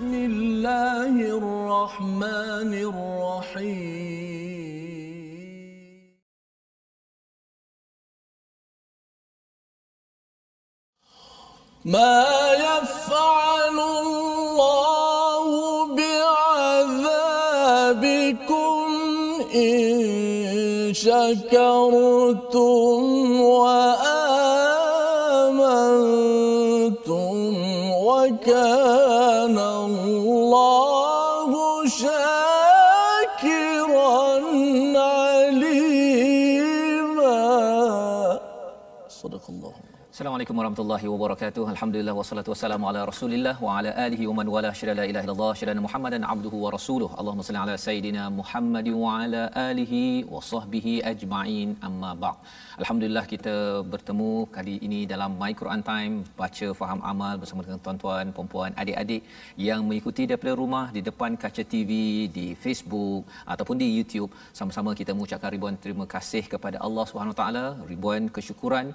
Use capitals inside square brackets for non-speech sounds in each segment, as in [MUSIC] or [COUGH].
بسم الله الرحمن الرحيم. ما يفعل الله بعذابكم إن شكرتم وآمنتم وكان Assalamualaikum warahmatullahi wabarakatuh. Alhamdulillah wassalatu wassalamu ala Rasulillah wa ala alihi wa man wala syada la ilaha illallah syada Muhammadan abduhu wa rasuluh. Allahumma salli ala sayidina Muhammad wa ala alihi wa sahbihi ajma'in. Amma ba'd. Alhamdulillah kita bertemu kali ini dalam My Quran Time baca faham amal bersama dengan tuan-tuan, puan-puan, adik-adik yang mengikuti daripada rumah di depan kaca TV, di Facebook ataupun di YouTube. Sama-sama kita mengucapkan ribuan terima kasih kepada Allah Subhanahu Taala, ribuan kesyukuran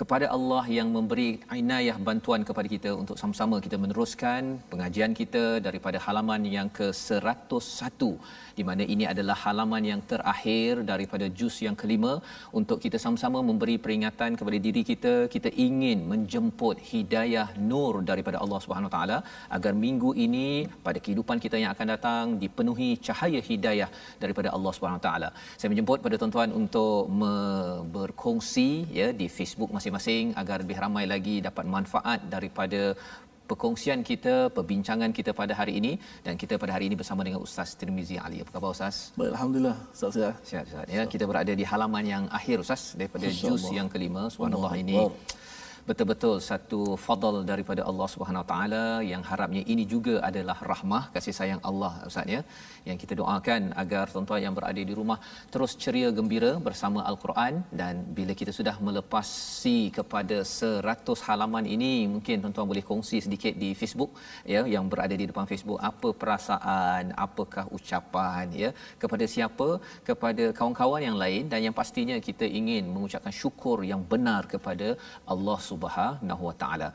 kepada Allah yang memberi inayah bantuan kepada kita untuk sama-sama kita meneruskan pengajian kita daripada halaman yang ke-101 di mana ini adalah halaman yang terakhir daripada juz yang kelima untuk kita sama-sama memberi peringatan kepada diri kita. Kita ingin menjemput hidayah nur daripada Allah Subhanahu taala agar minggu ini pada kehidupan kita yang akan datang dipenuhi cahaya hidayah daripada Allah Subhanahu taala. Saya menjemput pada tuan-tuan untuk berkongsi ya di Facebook masing-masing agar lebih ramai lagi dapat manfaat daripada perkongsian kita, perbincangan kita pada hari ini dan kita pada hari ini bersama dengan Ustaz Tirmizi Ali. Apa khabar Ustaz? Baik, Alhamdulillah. Ustaz saya. Sihat Ustaz. Ya, kita berada di halaman yang akhir Ustaz daripada Masya juz Allah. yang kelima. Subhanallah Allah ini Akbar. Betul-betul satu fadal daripada Allah Subhanahu Taala. Yang harapnya ini juga adalah rahmah kasih sayang Allah Ustaz ya. Yang kita doakan agar tuan-tuan yang berada di rumah terus ceria gembira bersama Al-Quran. Dan bila kita sudah melepasi kepada 100 halaman ini mungkin tuan-tuan boleh kongsi sedikit di Facebook ya yang berada di depan Facebook. Apa perasaan apakah ucapan ya kepada siapa kepada kawan-kawan yang lain. Dan yang pastinya kita ingin mengucapkan syukur yang benar kepada Allah Subhanahu Wa Taala.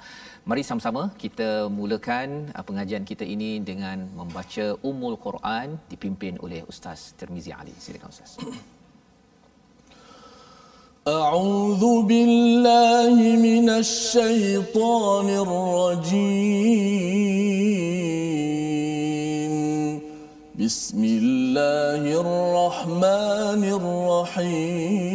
Mari sama-sama kita mulakan uh, pengajian kita ini dengan membaca Ummul Quran dipimpin oleh Ustaz Tirmizi Ali. Silakan Ustaz. أعوذ بالله من الشيطان الرجيم بسم الله الرحمن الرحيم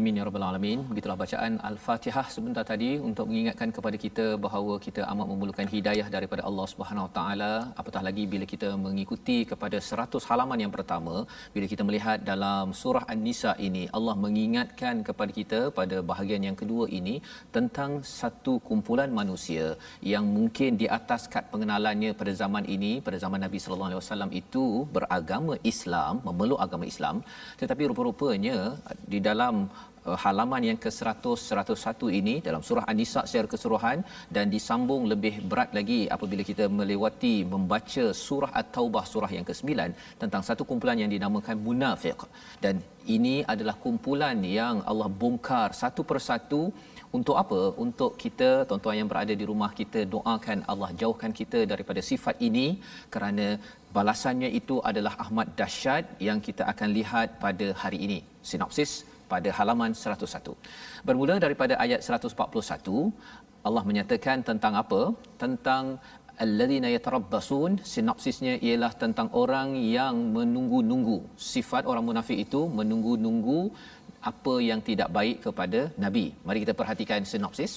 Amin ya rabbal alamin. Begitulah bacaan Al-Fatihah sebentar tadi untuk mengingatkan kepada kita bahawa kita amat memerlukan hidayah daripada Allah Subhanahu Wa Taala. Apatah lagi bila kita mengikuti kepada 100 halaman yang pertama, bila kita melihat dalam surah An-Nisa ini Allah mengingatkan kepada kita pada bahagian yang kedua ini tentang satu kumpulan manusia yang mungkin di atas kad pengenalannya pada zaman ini, pada zaman Nabi sallallahu alaihi wasallam itu beragama Islam, memeluk agama Islam, tetapi rupa-rupanya di dalam uh, halaman yang ke-100 101 ini dalam surah An-Nisa secara keseluruhan dan disambung lebih berat lagi apabila kita melewati membaca surah At-Taubah surah yang ke-9 tentang satu kumpulan yang dinamakan munafik dan ini adalah kumpulan yang Allah bongkar satu persatu untuk apa? Untuk kita tuan-tuan yang berada di rumah kita doakan Allah jauhkan kita daripada sifat ini kerana balasannya itu adalah ahmad dahsyat yang kita akan lihat pada hari ini. Sinopsis pada halaman 101. Bermula daripada ayat 141, Allah menyatakan tentang apa? Tentang alladzina yatarabbasun sinopsisnya ialah tentang orang yang menunggu-nunggu. Sifat orang munafik itu menunggu-nunggu apa yang tidak baik kepada nabi. Mari kita perhatikan sinopsis.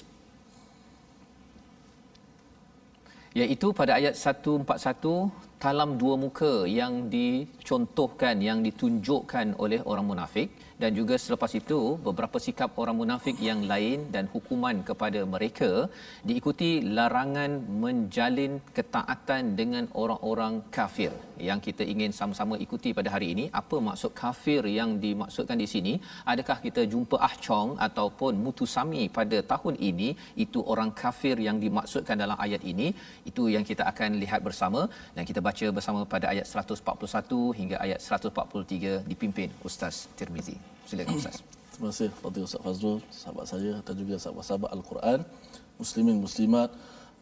Iaitu pada ayat 141 talam dua muka yang dicontohkan yang ditunjukkan oleh orang munafik dan juga selepas itu beberapa sikap orang munafik yang lain dan hukuman kepada mereka diikuti larangan menjalin ketaatan dengan orang-orang kafir yang kita ingin sama-sama ikuti pada hari ini. Apa maksud kafir yang dimaksudkan di sini? Adakah kita jumpa ahcong ataupun mutusami pada tahun ini? Itu orang kafir yang dimaksudkan dalam ayat ini. Itu yang kita akan lihat bersama dan kita baca bersama pada ayat 141 hingga ayat 143 dipimpin Ustaz Tirmizi Silakan Ustaz. Terima kasih Fadil Ustaz Fazrul, sahabat saya dan juga sahabat-sahabat Al-Quran, muslimin muslimat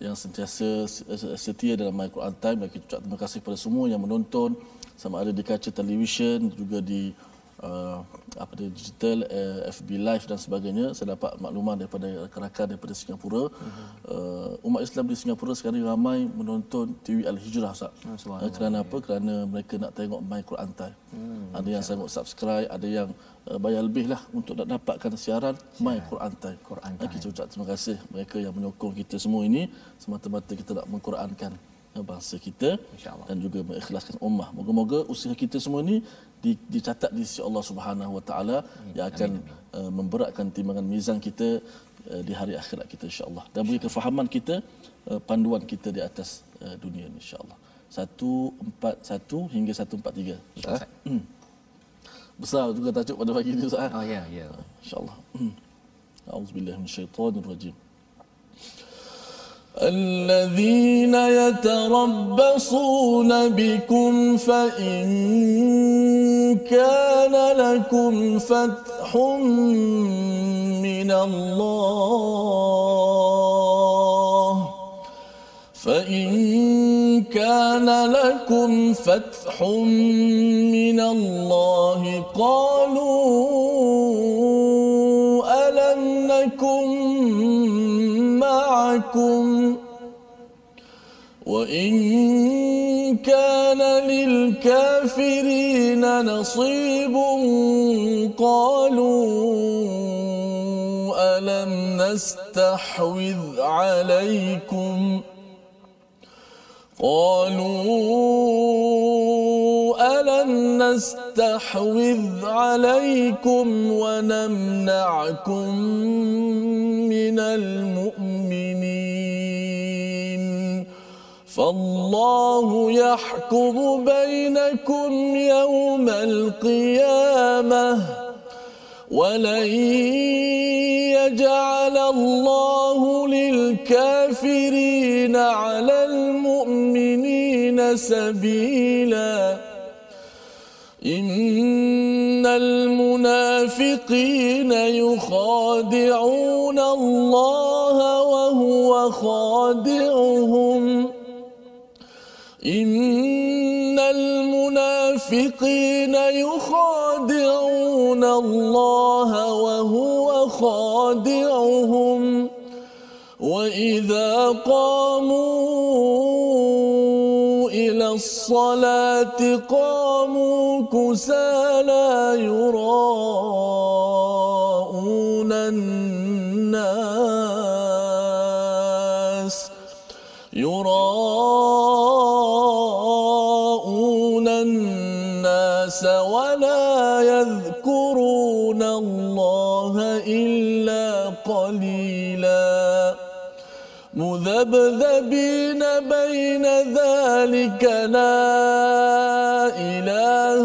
yang sentiasa setia dalam My Quran Time terima kasih kepada semua yang menonton sama ada di kaca televisyen juga di uh, apa dia digital uh, FB live dan sebagainya saya dapat makluman daripada rakan-rakan daripada Singapura uh-huh. uh, umat Islam di Singapura sekarang ramai menonton TV Al Hijrah Ustaz. Uh, kerana apa? Kerana mereka nak tengok My Quran Time. Hmm, ada yang sanggup subscribe, ada yang uh, bayar lebih lah untuk nak dapatkan siaran My Quran Time. Quran Time. Uh, kita ucap terima kasih mereka yang menyokong kita semua ini semata-mata kita nak mengqurankan bangsa kita dan juga mengikhlaskan ummah. Moga-moga usaha kita semua ini dicatat di sisi Allah Subhanahu Wa Taala yang akan amin, amin. Uh, memberatkan timbangan mizan kita uh, di hari akhirat kita insya-Allah dan beri kefahaman kita uh, panduan kita di atas uh, dunia ini insya-Allah. 141 hingga 143. Ustaz. Hmm. Besar juga tajuk pada pagi ini Ustaz. Oh ya, ya. Insya-Allah. Hmm. Auzubillahi minasyaitonirrajim. الذين يتربصون بكم فإن كان لكم فتح من الله. فإن كان لكم فتح من الله قالوا ألم نكن معكم؟ وإن كان للكافرين نصيب قالوا ألم نستحوذ عليكم قالوا ألم نستحوذ عليكم ونمنعكم من المؤمنين فالله يحكم بينكم يوم القيامة ولن يجعل الله للكافرين على المؤمنين سبيلا. إن المنافقين يخادعون الله وهو خادعهم. إن المنافقين يخادعون الله وهو خادعهم وإذا قاموا إلى الصلاة قاموا كسالى يراءون الناس الناس ولا يذكرون الله إلا قليلا. مذبذبين بين ذلك لا إله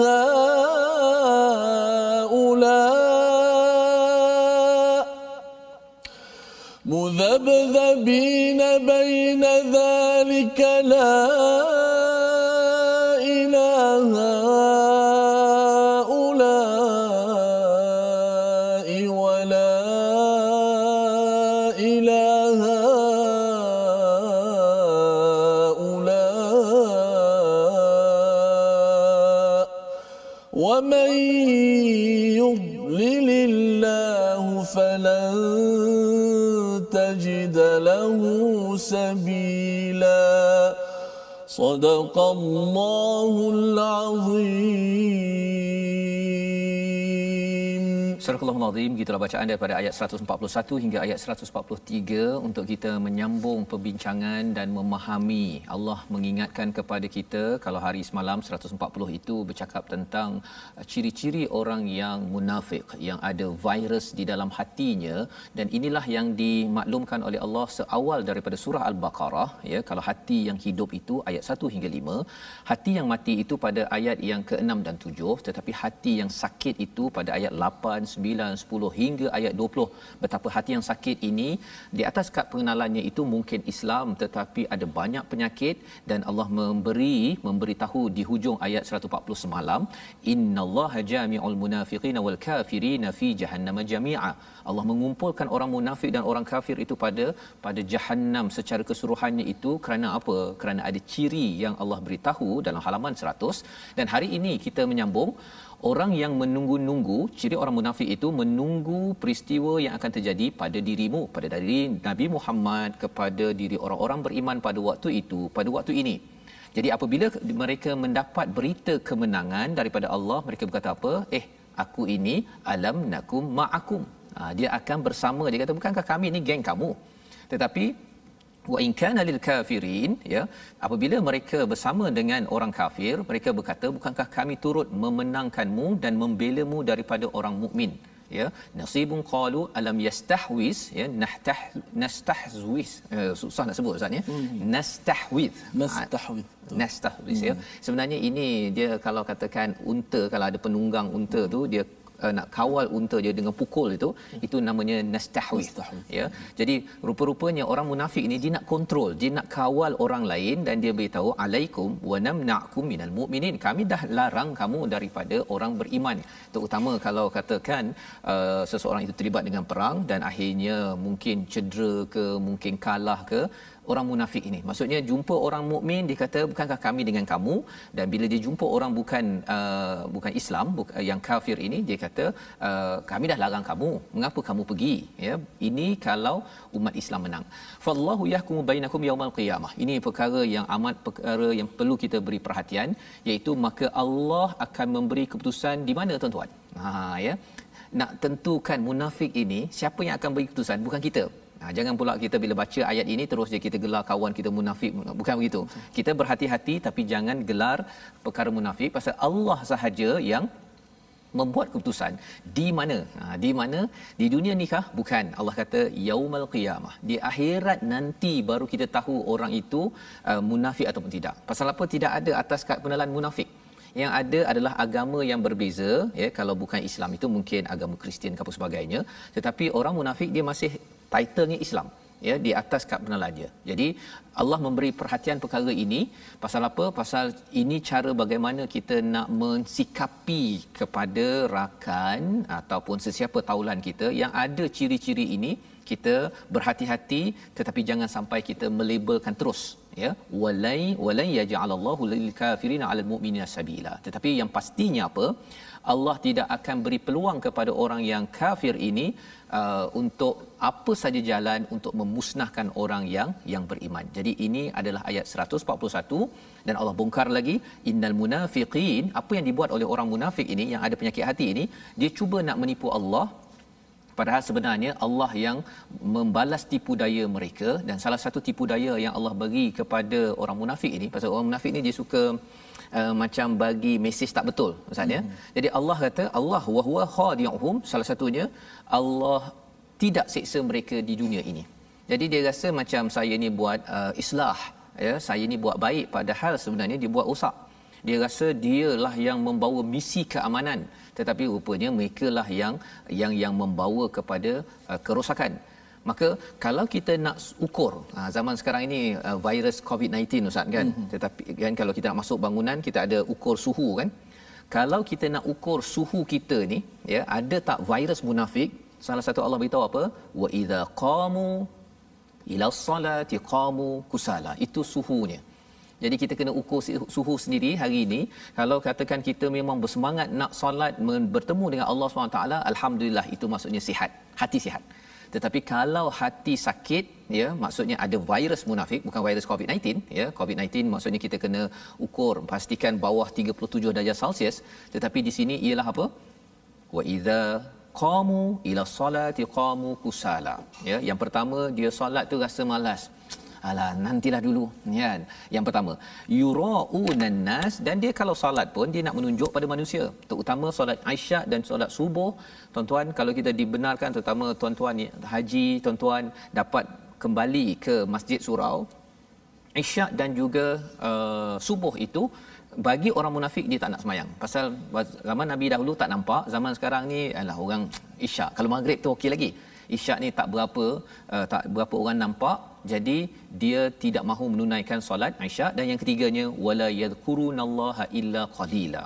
هؤلاء. مذبذبين بين ذلك لا إله صدق الله Surah Al-Azim gitulah bacaan daripada ayat 141 hingga ayat 143 untuk kita menyambung perbincangan dan memahami. Allah mengingatkan kepada kita kalau hari semalam 140 itu bercakap tentang uh, ciri-ciri orang yang munafik yang ada virus di dalam hatinya. Dan inilah yang dimaklumkan oleh Allah seawal daripada surah Al-Baqarah ya. Kalau hati yang hidup itu ayat 1 hingga 5 hati yang mati itu pada ayat yang ke-6 dan 7 tetapi hati yang sakit itu pada ayat 8 9 10 hingga ayat 20 betapa hati yang sakit ini di atas kad pengenalannya itu mungkin Islam tetapi ada banyak penyakit. Dan Allah memberi memberitahu di hujung ayat 140 semalam innallaha jami'ul munafiqina wal kafirina fi jahannam jami'a. Allah mengumpulkan orang munafik dan orang kafir itu pada pada jahanam secara keseluruhannya itu kerana apa? Kerana ada ciri yang Allah beritahu dalam halaman 100 dan hari ini kita menyambung orang yang menunggu-nunggu ciri orang munafik itu menunggu peristiwa yang akan terjadi pada dirimu pada dari Nabi Muhammad kepada diri orang-orang beriman pada waktu itu pada waktu ini. Jadi apabila mereka mendapat berita kemenangan daripada Allah mereka berkata apa? Eh aku ini alam nakum ma'akum. Ha, dia akan bersama. Dia kata bukankah kami ni geng kamu? Tetapi wa in kana lil kafirin ya apabila mereka bersama dengan orang kafir mereka berkata bukankah kami turut memenangkanmu dan membelamu daripada orang mukmin? Ya nasibun qalu alam yastahwiz ya nahtah nastahwiz uh, susah nak sebut ustaz ya. Hmm. nastahwiz. Nastahwiz nastahwiz ya. Sebenarnya ini dia kalau katakan unta kalau ada penunggang unta tu dia uh, nak kawal unta dia dengan pukul itu itu namanya nastahwiz ya. Jadi rupa-rupanya orang munafik ini dia nak kontrol dia nak kawal orang lain dan dia beritahu alaikum wa namna'kum minal mu'minin. Kami dah larang kamu daripada orang beriman. Terutama kalau katakan uh, seseorang itu terlibat dengan perang dan akhirnya mungkin cedera ke mungkin kalah ke orang munafik ini. Maksudnya jumpa orang mukmin dia kata bukankah kami dengan kamu dan bila dia jumpa orang bukan uh, bukan Islam bukan, uh, yang kafir ini dia kata uh, kami dah larang kamu. Mengapa kamu pergi? Ya. Ini kalau umat Islam menang. Fallahu yahkumu bainakum yaumal qiyamah. Ini perkara yang amat perkara yang perlu kita beri perhatian iaitu maka Allah akan memberi keputusan di mana tuan-tuan? Ha ya. Nak tentukan munafik ini siapa yang akan beri keputusan bukan kita Ha, jangan pula kita bila baca ayat ini terus je kita gelar kawan kita munafik. Bukan begitu. Kita berhati-hati tapi jangan gelar perkara munafik pasal Allah sahaja yang membuat keputusan. Di mana? Ha, di mana? Di dunia nikah? Bukan. Allah kata yaumal qiyamah. Di akhirat nanti baru kita tahu orang itu uh, munafik ataupun tidak. Pasal apa tidak ada atas kad penelan munafik? Yang ada adalah agama yang berbeza ya. Kalau bukan Islam itu mungkin agama Kristian atau sebagainya. Tetapi orang munafik dia masih titlenya Islam ya di atas kad penelannya. Jadi Allah memberi perhatian perkara ini pasal apa? Pasal ini cara bagaimana kita nak mensikapi kepada rakan ataupun sesiapa taulan kita yang ada ciri-ciri ini kita berhati-hati tetapi jangan sampai kita melabelkan terus ya. Walai walai yaj'alallahu lil kafirin 'alal mu'minina sabila. Tetapi yang pastinya apa? Allah tidak akan beri peluang kepada orang yang kafir ini uh, untuk apa saja jalan untuk memusnahkan orang yang yang beriman. Jadi ini adalah ayat 141 dan Allah bongkar lagi innal munafiqin apa yang dibuat oleh orang munafik ini yang ada penyakit hati ini dia cuba nak menipu Allah padahal sebenarnya Allah yang membalas tipu daya mereka dan salah satu tipu daya yang Allah bagi kepada orang munafik ini pasal orang munafik ini dia suka uh, macam bagi mesej tak betul ustaz ya. Hmm. Jadi Allah kata Allah wa huwa khadi'uhum salah satunya Allah tidak seksa mereka di dunia ini. Jadi dia rasa macam saya ni buat uh, islah ya, saya ni buat baik padahal sebenarnya dia buat rosak. Dia rasa dialah yang membawa misi keamanan tetapi rupanya mereka lah yang yang yang membawa kepada uh, kerosakan. Maka kalau kita nak ukur ha, zaman sekarang ini uh, virus covid-19 ustaz kan? Mm-hmm. tetapi kan kalau kita nak masuk bangunan kita ada ukur suhu kan? Kalau kita nak ukur suhu kita ni ya ada tak virus munafik? Salah satu Allah beritahu apa? Wa idza qamu ila salati qamu kusala. Itu suhunya jadi kita kena ukur suhu sendiri hari ini. Kalau katakan kita memang bersemangat nak solat bertemu dengan Allah SWT, Alhamdulillah itu maksudnya sihat. Hati sihat. Tetapi kalau hati sakit ya maksudnya ada virus munafik bukan virus covid-19 ya covid-19 maksudnya kita kena ukur pastikan bawah 37 darjah celsius. Tetapi di sini ialah apa? Wa idza qamu ila salati qamu kusala. Ya yang pertama dia solat tu rasa malas Alah, nantilah dulu. Kan yang pertama yuraunan nas dan dia kalau solat pun dia nak menunjuk pada manusia. Terutama solat Aisyah dan solat subuh. Tuan-tuan kalau kita dibenarkan terutama tuan-tuan haji tuan-tuan dapat kembali ke masjid surau Isyak dan juga uh, subuh itu bagi orang munafik dia tak nak semayang. Pasal zaman Nabi dahulu tak nampak zaman sekarang ni adalah orang isyak kalau maghrib tu okey lagi isyak ni tak berapa uh, tak berapa orang nampak. Jadi dia tidak mahu menunaikan solat isyak. Dan yang ketiganya wala yadhkurunallaha illa qalila.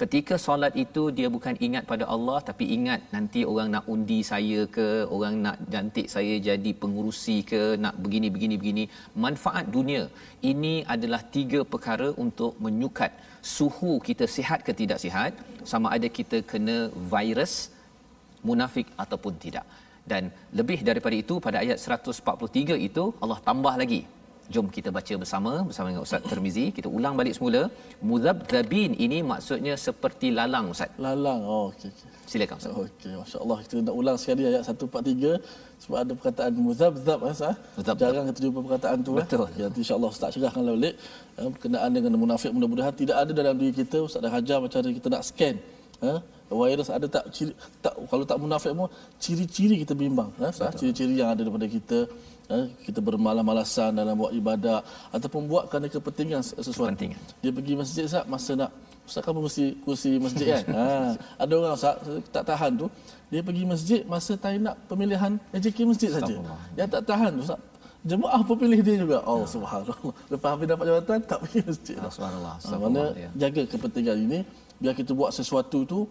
Ketika solat itu dia bukan ingat pada Allah tapi ingat nanti orang nak undi saya ke orang nak jantik saya jadi pengurusi ke nak begini begini begini. Manfaat dunia. Ini adalah tiga perkara untuk menyukat suhu kita sihat ke tidak sihat. Sama ada kita kena virus munafik ataupun tidak dan lebih daripada itu pada ayat 143 itu Allah tambah lagi Jom kita baca bersama bersama dengan Ustaz Termizi. Kita ulang balik semula. Muzabzabin ini maksudnya seperti lalang Ustaz. Lalang. Oh okey. Silakan Ustaz. Okey, masya-Allah kita nak ulang sekali ayat 143 sebab ada perkataan muzabzab eh sah. Jarang kita jumpa perkataan tu Betul. eh. Ya insya-Allah Ustaz cerahkan balik eh, berkenaan dengan munafik mudah-mudahan tidak ada dalam diri kita Ustaz dah ajar macam mana kita nak scan. Eh? Virus ada tak ciri tak kalau tak munafik pun ciri-ciri kita bimbang eh? sah? ciri-ciri yang ada daripada kita eh, kita bermalas-malasan dalam buat ibadat ataupun buat kerana kepentingan sesuatu. Kepentingan. Dia pergi masjid Ustaz masa nak Ustaz kan kursi kursi masjid kan. [LAUGHS] ha, ada orang Ustaz tak tahan tu dia pergi masjid masa time nak pemilihan AJK masjid saja. Yang tak tahan tu Ustaz Jemaah pun pilih dia juga. Oh, ya. subhanallah. Lepas habis dapat jawatan, [LAUGHS] tak pergi masjid. Oh, subhanallah. Ha, mana ya. jaga kepentingan ini, biar kita buat sesuatu tu,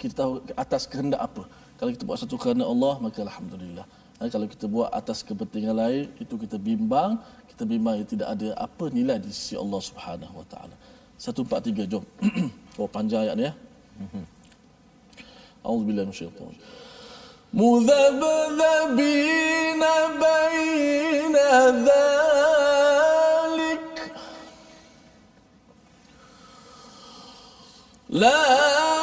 kita tahu atas kehendak apa. Kalau kita buat sesuatu kerana Allah, maka Alhamdulillah. Ha, kalau kita buat atas kepentingan lain, itu kita bimbang, kita bimbang yang tidak ada apa nilai di sisi Allah Subhanahu Wa Taala. Satu empat tiga jom. [CLEARS THROAT] oh panjang ayat ni ya. Auzubillahi minasyaitan. مذبذبين بين ذلك لا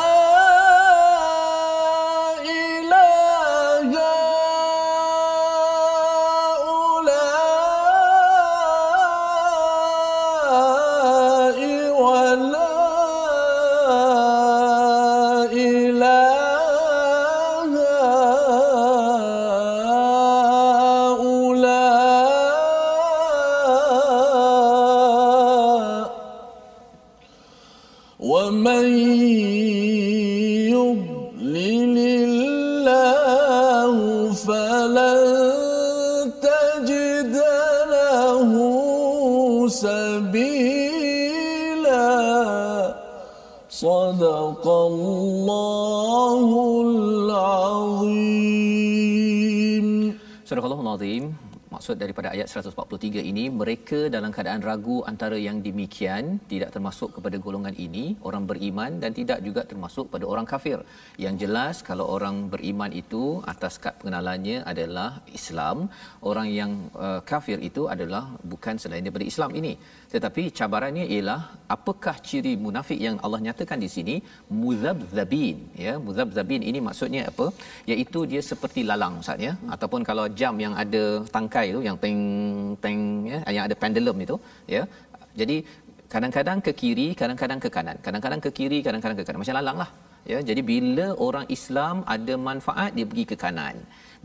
23 ini mereka dalam keadaan ragu antara yang demikian tidak termasuk kepada golongan ini orang beriman dan tidak juga termasuk pada orang kafir. Yang jelas kalau orang beriman itu atas kad pengenalannya adalah Islam orang yang uh, kafir itu adalah bukan selain daripada Islam ini tetapi cabarannya ialah apakah ciri munafik yang Allah nyatakan di sini? Muzabzabin ya. Muzabzabin ini maksudnya apa? Iaitu dia seperti lalang ustaz ya. Ataupun kalau jam yang ada tangkai tu yang teng teng ya yang ada pendulum itu ya. Jadi kadang-kadang ke kiri kadang-kadang ke kanan. Kadang-kadang ke kiri kadang-kadang ke kanan. Macam lalang lah ya. Jadi bila orang Islam ada manfaat dia pergi ke kanan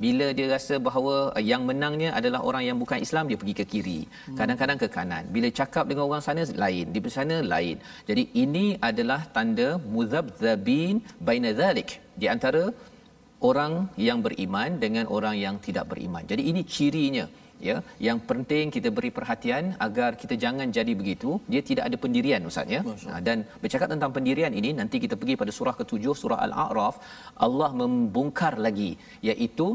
bila dia rasa bahawa uh, yang menangnya adalah orang yang bukan Islam dia pergi ke kiri. Kadang-kadang ke kanan. Bila cakap dengan orang sana lain. Di sana lain. Jadi ini adalah tanda muzabzabin baina zalik di antara orang yang beriman dengan orang yang tidak beriman. Jadi ini cirinya ya. Yang penting kita beri perhatian agar kita jangan jadi begitu. Dia tidak ada pendirian ustaz ya. Ha, dan bercakap tentang pendirian ini nanti kita pergi pada surah ketujuh surah al-a'raf Allah membongkar lagi iaitu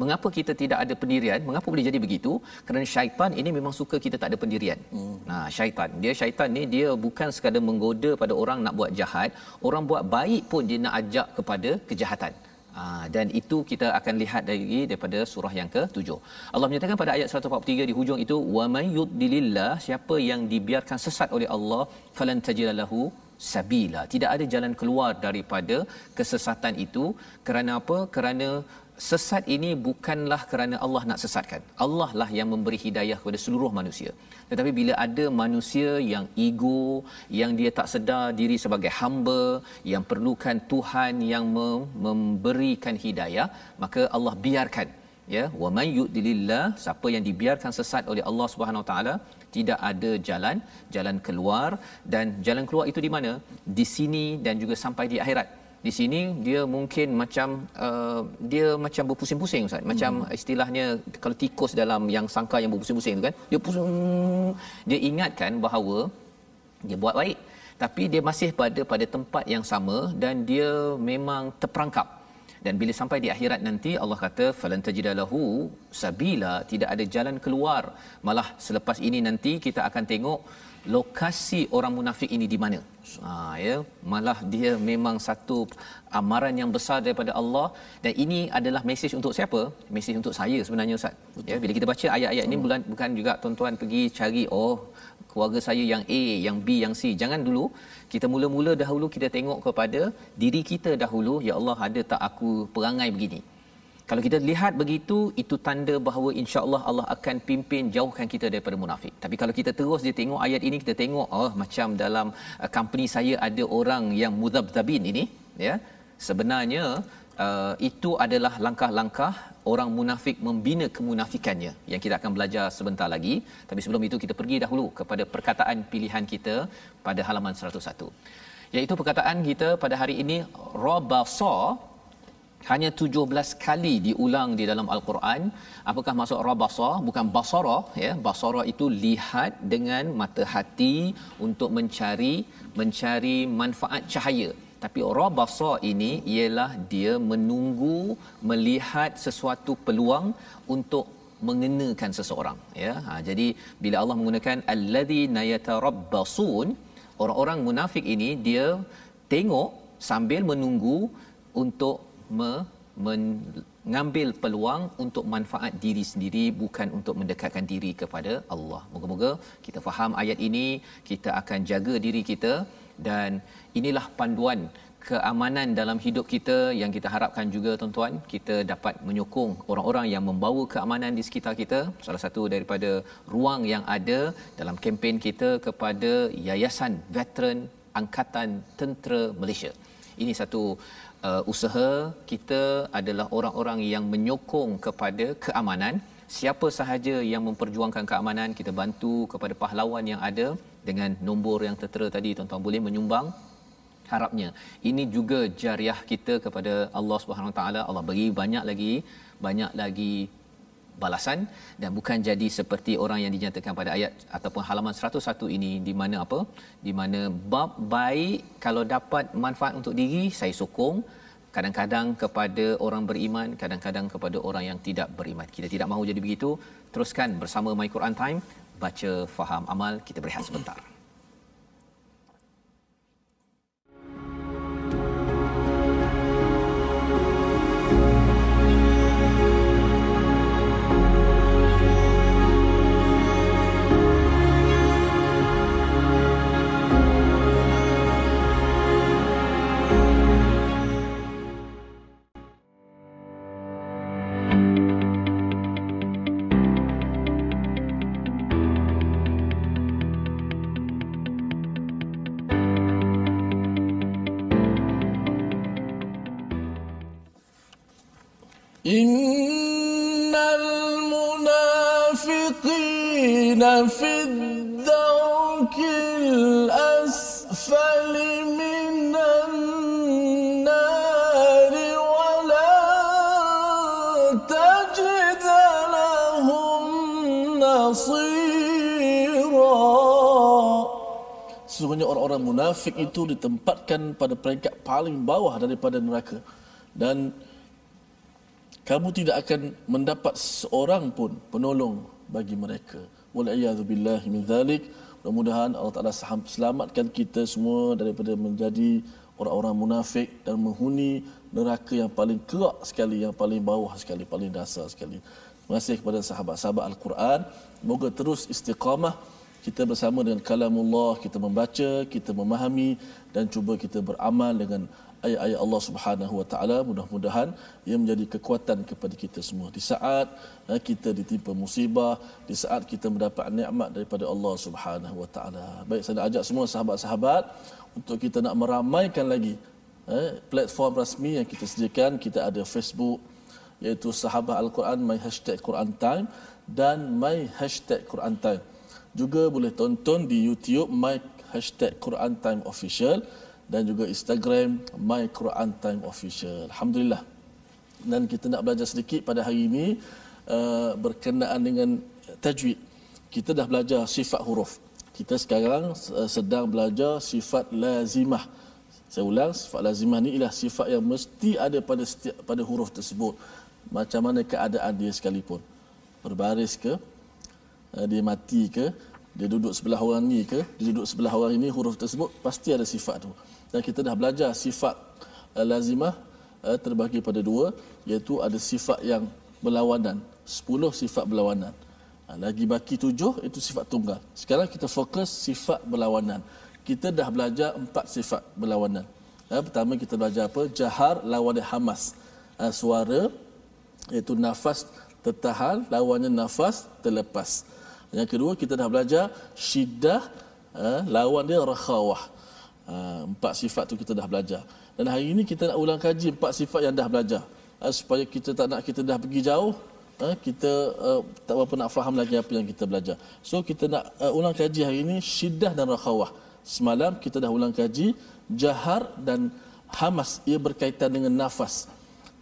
mengapa kita tidak ada pendirian mengapa boleh jadi begitu kerana syaitan ini memang suka kita tak ada pendirian hmm. nah syaitan dia syaitan ni dia bukan sekadar menggoda pada orang nak buat jahat orang buat baik pun dia nak ajak kepada kejahatan Ha, dan itu kita akan lihat dari daripada surah yang ke-7. Allah menyatakan pada ayat 143 di hujung itu wa may yudlilillah siapa yang dibiarkan sesat oleh Allah falan tajidalahu sabila. Tidak ada jalan keluar daripada kesesatan itu kerana apa? Kerana sesat ini bukanlah kerana Allah nak sesatkan. Allah lah yang memberi hidayah kepada seluruh manusia. Tetapi bila ada manusia yang ego, yang dia tak sedar diri sebagai hamba, yang perlukan Tuhan yang memberikan hidayah, maka Allah biarkan. Ya, wa may yudlillah, siapa yang dibiarkan sesat oleh Allah Subhanahu Wa Taala, tidak ada jalan jalan keluar dan jalan keluar itu di mana? Di sini dan juga sampai di akhirat di sini dia mungkin macam uh, dia macam berpusing-pusing ustaz. Macam hmm. istilahnya kalau tikus dalam yang sangkar yang berpusing-pusing tu kan dia pusing dia ingatkan bahawa dia buat baik. Tapi dia masih pada pada tempat yang sama dan dia memang terperangkap dan bila sampai di akhirat nanti Allah kata falan tajidalahu sabila. Tidak ada jalan keluar. Malah selepas ini nanti kita akan tengok lokasi orang munafik ini di mana. Ha ya. Malah dia memang satu amaran yang besar daripada Allah. Dan ini adalah mesej untuk siapa? Mesej untuk saya sebenarnya ustaz. Betul. ya bila kita baca ayat-ayat ini bukan bukan juga tuan-tuan pergi cari oh keluarga saya yang A yang B yang C jangan dulu kita mula-mula dahulu kita tengok kepada diri kita dahulu ya Allah ada tak aku perangai begini kalau kita lihat begitu itu tanda bahawa insya-Allah Allah akan pimpin jauhkan kita daripada munafik. Tapi kalau kita terus dia tengok ayat ini kita tengok oh macam dalam uh, company saya ada orang yang mudzabzabin ini ya. Sebenarnya uh, itu adalah langkah-langkah orang munafik membina kemunafikannya yang kita akan belajar sebentar lagi. Tapi sebelum itu kita pergi dahulu kepada perkataan pilihan kita pada halaman 101. Iaitu perkataan kita pada hari ini rabasa hanya 17 kali diulang di dalam al-Quran. Apakah maksud rabasa bukan basara ya. Basara itu lihat dengan mata hati untuk mencari mencari manfaat cahaya tapi rabasa ini ialah dia menunggu melihat sesuatu peluang untuk mengenakan seseorang ya ha, jadi bila Allah menggunakan allazi nayatarabbasun orang-orang munafik ini dia tengok sambil menunggu untuk me- mengambil peluang untuk manfaat diri sendiri bukan untuk mendekatkan diri kepada Allah. Moga-moga kita faham ayat ini, kita akan jaga diri kita dan inilah panduan keamanan dalam hidup kita yang kita harapkan juga tuan-tuan. Kita dapat menyokong orang-orang yang membawa keamanan di sekitar kita. Salah satu daripada ruang yang ada dalam kempen kita kepada Yayasan Veteran Angkatan Tentera Malaysia. Ini satu uh, usaha. Kita adalah orang-orang yang menyokong kepada keamanan. Siapa sahaja yang memperjuangkan keamanan kita bantu kepada pahlawan yang ada dengan nombor yang tertera tadi tuan-tuan boleh menyumbang harapnya. Ini juga jariah kita kepada Allah Subhanahu taala. Allah bagi banyak lagi banyak lagi balasan. Dan bukan jadi seperti orang yang dinyatakan pada ayat ataupun halaman 101 ini di mana apa? Di mana bab baik kalau dapat manfaat untuk diri saya sokong. Kadang-kadang kepada orang beriman kadang-kadang kepada orang yang tidak beriman. Kita tidak mahu jadi begitu. Teruskan bersama my Quran time baca faham amal kita berehat sebentar إن المنافقين في الدرك الأسفل من النار ولا تجد لهم نصيرا Sesungguhnya orang-orang munafik itu ditempatkan pada peringkat paling bawah daripada neraka dan kamu tidak akan mendapat seorang pun penolong bagi mereka. Wal'iyadu billahi min dhalik. Mudah-mudahan Allah Ta'ala selamatkan kita semua daripada menjadi orang-orang munafik dan menghuni neraka yang paling kerak sekali, yang paling bawah sekali, paling dasar sekali. Terima kasih kepada sahabat-sahabat Al-Quran. Moga terus istiqamah kita bersama dengan kalamullah, kita membaca, kita memahami dan cuba kita beramal dengan ayat-ayat Allah Subhanahu Wa Taala mudah-mudahan ia menjadi kekuatan kepada kita semua. Di saat eh, kita ditimpa musibah di saat kita mendapat nikmat daripada Allah Subhanahu Wa Taala. Baik saya nak ajak semua sahabat-sahabat untuk kita nak meramaikan lagi eh, platform rasmi yang kita sediakan. Kita ada Facebook iaitu sahabat Al-Quran my hashtag Quran Time dan my hashtag Quran Time. Juga boleh tonton di YouTube my hashtag Quran Time Official dan juga Instagram My Quran Time Official. Alhamdulillah. Dan kita nak belajar sedikit pada hari ini uh, berkenaan dengan tajwid. Kita dah belajar sifat huruf. Kita sekarang uh, sedang belajar sifat lazimah. Saya ulang, sifat lazimah ni ialah sifat yang mesti ada pada setiap pada huruf tersebut. Macam mana keadaan dia sekalipun. Berbaris ke, uh, dia mati ke, dia duduk sebelah orang ni ke, dia duduk sebelah orang ini, huruf tersebut pasti ada sifat tu dan kita dah belajar sifat uh, lazimah uh, terbagi pada dua iaitu ada sifat yang berlawanan sepuluh sifat berlawanan. Uh, lagi baki tujuh itu sifat tunggal. Sekarang kita fokus sifat berlawanan. Kita dah belajar empat sifat berlawanan. Uh, pertama kita belajar apa? Jahar lawan hamas. Uh, suara iaitu nafas tertahan lawannya nafas terlepas. Yang kedua kita dah belajar syiddah uh, lawan dia rakhawah Ha, empat sifat tu kita dah belajar. Dan hari ini kita nak ulang kaji empat sifat yang dah belajar. Ha, supaya kita tak nak kita dah pergi jauh, ha, kita uh, tak berapa nak faham lagi apa yang kita belajar. So kita nak uh, ulang kaji hari ini syiddah dan rakhawah. Semalam kita dah ulang kaji jahar dan hamas. Ia berkaitan dengan nafas.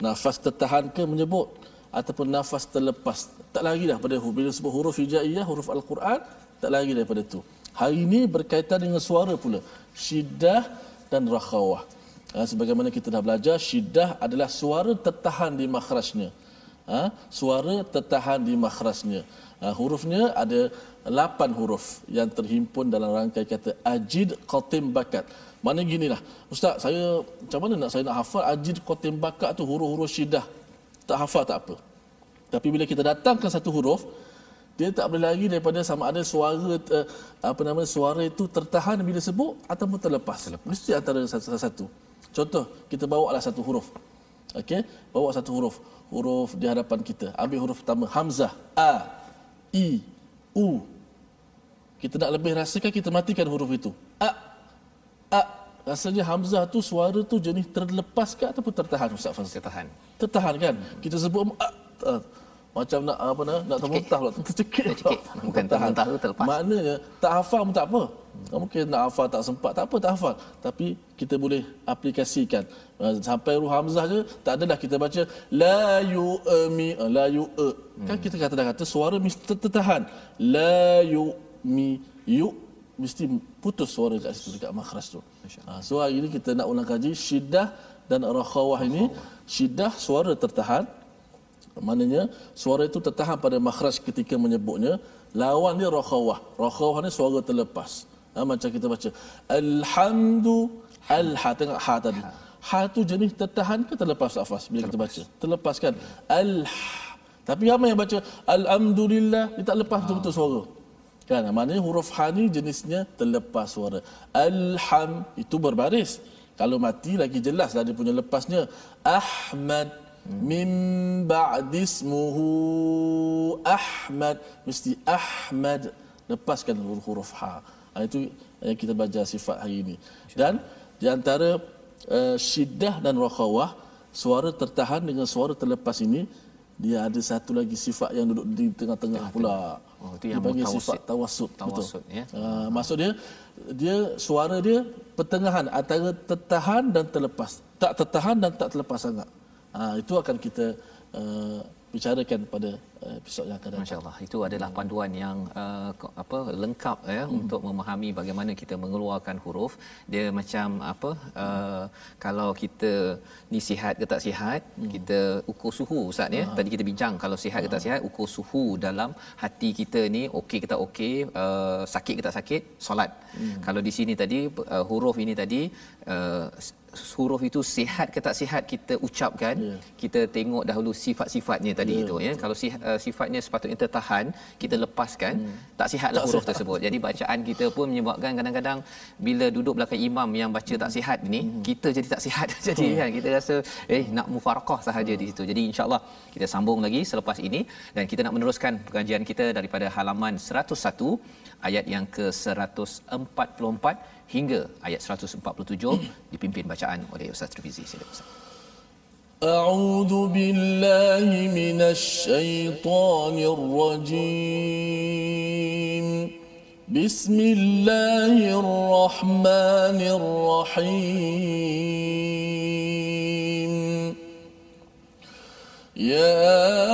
Nafas tertahan ke menyebut ataupun nafas terlepas. Tak lagi dah pada bila sebut huruf hijaiyah, huruf Al-Quran, tak lagi daripada itu. Hari ini berkaitan dengan suara pula. Syiddah dan rakhawah. Ha, sebagaimana kita dah belajar, syiddah adalah suara tertahan di makhrajnya. Ha, suara tertahan di makhrajnya. Ha, hurufnya ada lapan huruf yang terhimpun dalam rangkai kata ajid qatim bakat. Mana ginilah. Ustaz, saya macam mana nak saya nak hafal ajid qatim bakat tu huruf-huruf syiddah. Tak hafal tak apa. Tapi bila kita datangkan satu huruf, dia tak boleh lari daripada sama ada suara uh, apa nama suara itu tertahan bila sebut ataupun terlepas. terlepas. Mesti antara satu-satu. Contoh, kita bawa lah satu huruf. Okey, bawa satu huruf. Huruf di hadapan kita. Ambil huruf pertama hamzah, a, i, u. Kita nak lebih rasakan kita matikan huruf itu. A, a. Rasanya hamzah tu suara tu jenis terlepas ke ataupun tertahan Ustaz Fazal? Tertahan. Tertahan kan? Kita sebut a, a macam nak apa nak nak termuntah pula tercekik bukan termuntah. tu terlepas. Maknanya tak hafal pun tak apa. Hmm. mungkin nak hafal tak sempat tak apa tak hafal. Tapi kita boleh aplikasikan. Uh, sampai ruh hamzah je tak adalah kita baca la yu mi uh, la yu e. Hmm. kan kita kata dah kata suara mesti tertahan. La yu mi yu mesti putus suara kat situ dekat makhraj tu. Ha, so hari ini kita nak ulang kaji syiddah dan rakhawah ini. Syiddah suara tertahan Maknanya suara itu tertahan pada makhraj ketika menyebutnya. Lawan dia rakhawah. Rakhawah ni suara terlepas. Ha, macam kita baca. Alhamdu. Al-ha. Tengok ha tadi. Ha tu jenis tertahan ke terlepas afas bila kita baca? Terlepas kan? Al-ha. Tapi ramai yang baca Alhamdulillah. Dia tak lepas betul-betul suara. Kan? Maknanya huruf ha ni jenisnya terlepas suara. Alham. Itu berbaris. Kalau mati lagi jelas lah dia punya lepasnya. Ahmad min ba'di ismuhu Ahmad. Mesti Ahmad. Lepaskan huruf ha. ha itu yang kita baca sifat hari ini. Dan di antara uh, syiddah dan rakhawah suara tertahan dengan suara terlepas ini dia ada satu lagi sifat yang duduk di tengah-tengah pula. Oh itu yang dipanggil sifat tawasud. Tawasud ya. Uh, maksud dia dia suara dia pertengahan antara tertahan dan terlepas. Tak tertahan dan tak terlepas sangat Ha, itu akan kita uh, bicarakan pada uh, episod yang akan datang. Masya-Allah. Itu adalah panduan yang uh, apa lengkap ya hmm. untuk memahami bagaimana kita mengeluarkan huruf. Dia macam apa uh, kalau kita ni sihat ke tak sihat, hmm. kita ukur suhu ustaz ya. Ha. Tadi kita bincang kalau sihat ha. ke tak sihat, ukur suhu dalam hati kita ni okey ke tak okey, uh, sakit ke tak sakit, solat. Hmm. Kalau di sini tadi uh, huruf ini tadi uh, huruf itu sihat ke tak sihat kita ucapkan yeah. kita tengok dahulu sifat-sifatnya tadi yeah, itu ya kalau si, uh, sifatnya sepatutnya tertahan kita lepaskan hmm. tak sihatlah tak huruf sihat. tersebut jadi bacaan kita pun menyebabkan kadang-kadang bila duduk belakang imam yang baca tak sihat ni hmm. kita jadi tak sihat [LAUGHS] jadi hmm. kan kita rasa eh nak mufarakah sahaja hmm. di situ jadi insyaallah kita sambung lagi selepas ini dan kita nak meneruskan pengajian kita daripada halaman 101 ayat yang ke-144 hingga ayat 147 [CLEARS THROAT] dipimpin bacaan oleh Ustaz Tirmizi. Sila Ustaz. أعوذ بالله من الشيطان الرجيم بسم الله الرحمن الرحيم يا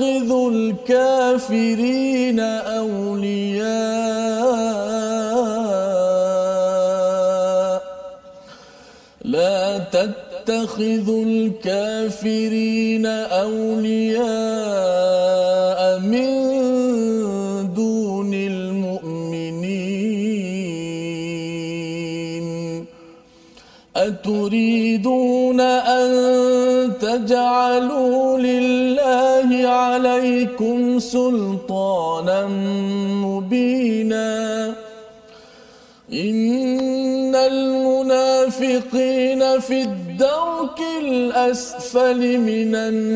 يتخذ الكافرين الأسفل من النار.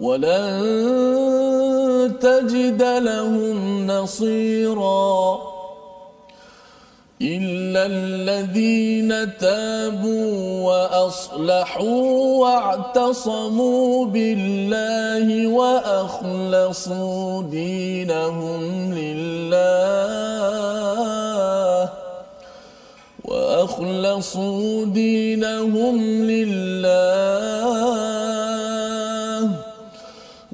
ولن تجد لهم نصيراً إلا الذين تابوا وأصلحوا واعتصموا بالله وأخلصوا دينهم لله. وأخلصوا دينهم لله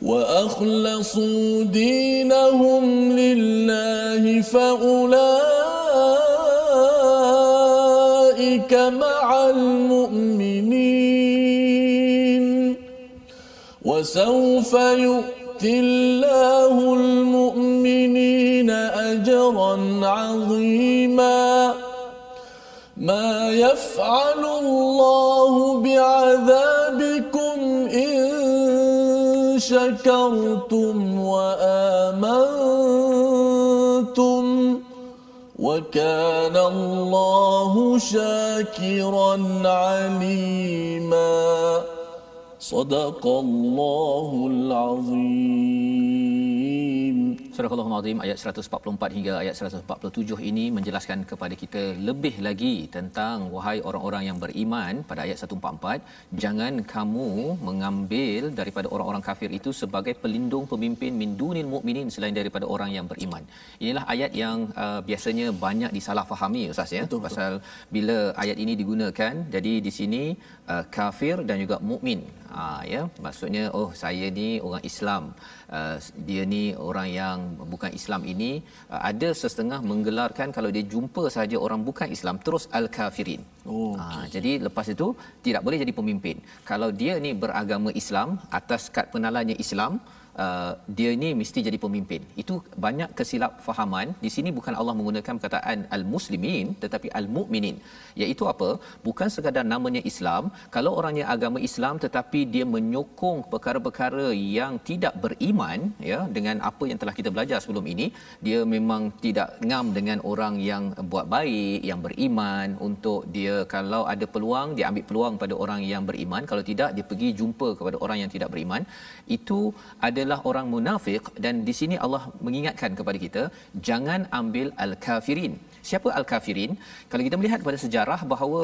وأخلصوا دينهم لله فأولئك مع المؤمنين وسوف يؤتي الله المؤمنين أجرا عظيما ما يفعل الله بعذابكم إن شكرتم وآمنتم وكان الله شاكرا عليما. صدق الله العظيم. Surah Al-Azim ayat 144 hingga ayat 147 ini menjelaskan kepada kita lebih lagi tentang wahai orang-orang yang beriman pada ayat 144 jangan kamu mengambil daripada orang-orang kafir itu sebagai pelindung pemimpin min dunil mukminin selain daripada orang yang beriman. Inilah ayat yang uh, biasanya banyak disalahfahami ustaz ya betul, pasal betul. bila ayat ini digunakan jadi di sini uh, kafir dan juga mukmin. Ha ya maksudnya oh saya ni orang Islam uh, dia ni orang yang bukan Islam ini uh, ada setengah menggelarkan kalau dia jumpa saja orang bukan Islam terus al-kafirin. Oh. Ha, okay. jadi lepas itu tidak boleh jadi pemimpin. Kalau dia ni beragama Islam atas kad penalannya Islam Uh, dia ni mesti jadi pemimpin. Itu banyak kesilap fahaman. Di sini bukan Allah menggunakan perkataan al-muslimin tetapi al-mukminin. Iaitu apa? Bukan sekadar namanya Islam. Kalau orangnya agama Islam tetapi dia menyokong perkara-perkara yang tidak beriman ya dengan apa yang telah kita belajar sebelum ini, dia memang tidak ngam dengan orang yang buat baik, yang beriman untuk dia kalau ada peluang dia ambil peluang pada orang yang beriman, kalau tidak dia pergi jumpa kepada orang yang tidak beriman. Itu adalah adalah orang munafik dan di sini Allah mengingatkan kepada kita jangan ambil al-kafirin. Siapa al-kafirin? Kalau kita melihat pada sejarah bahawa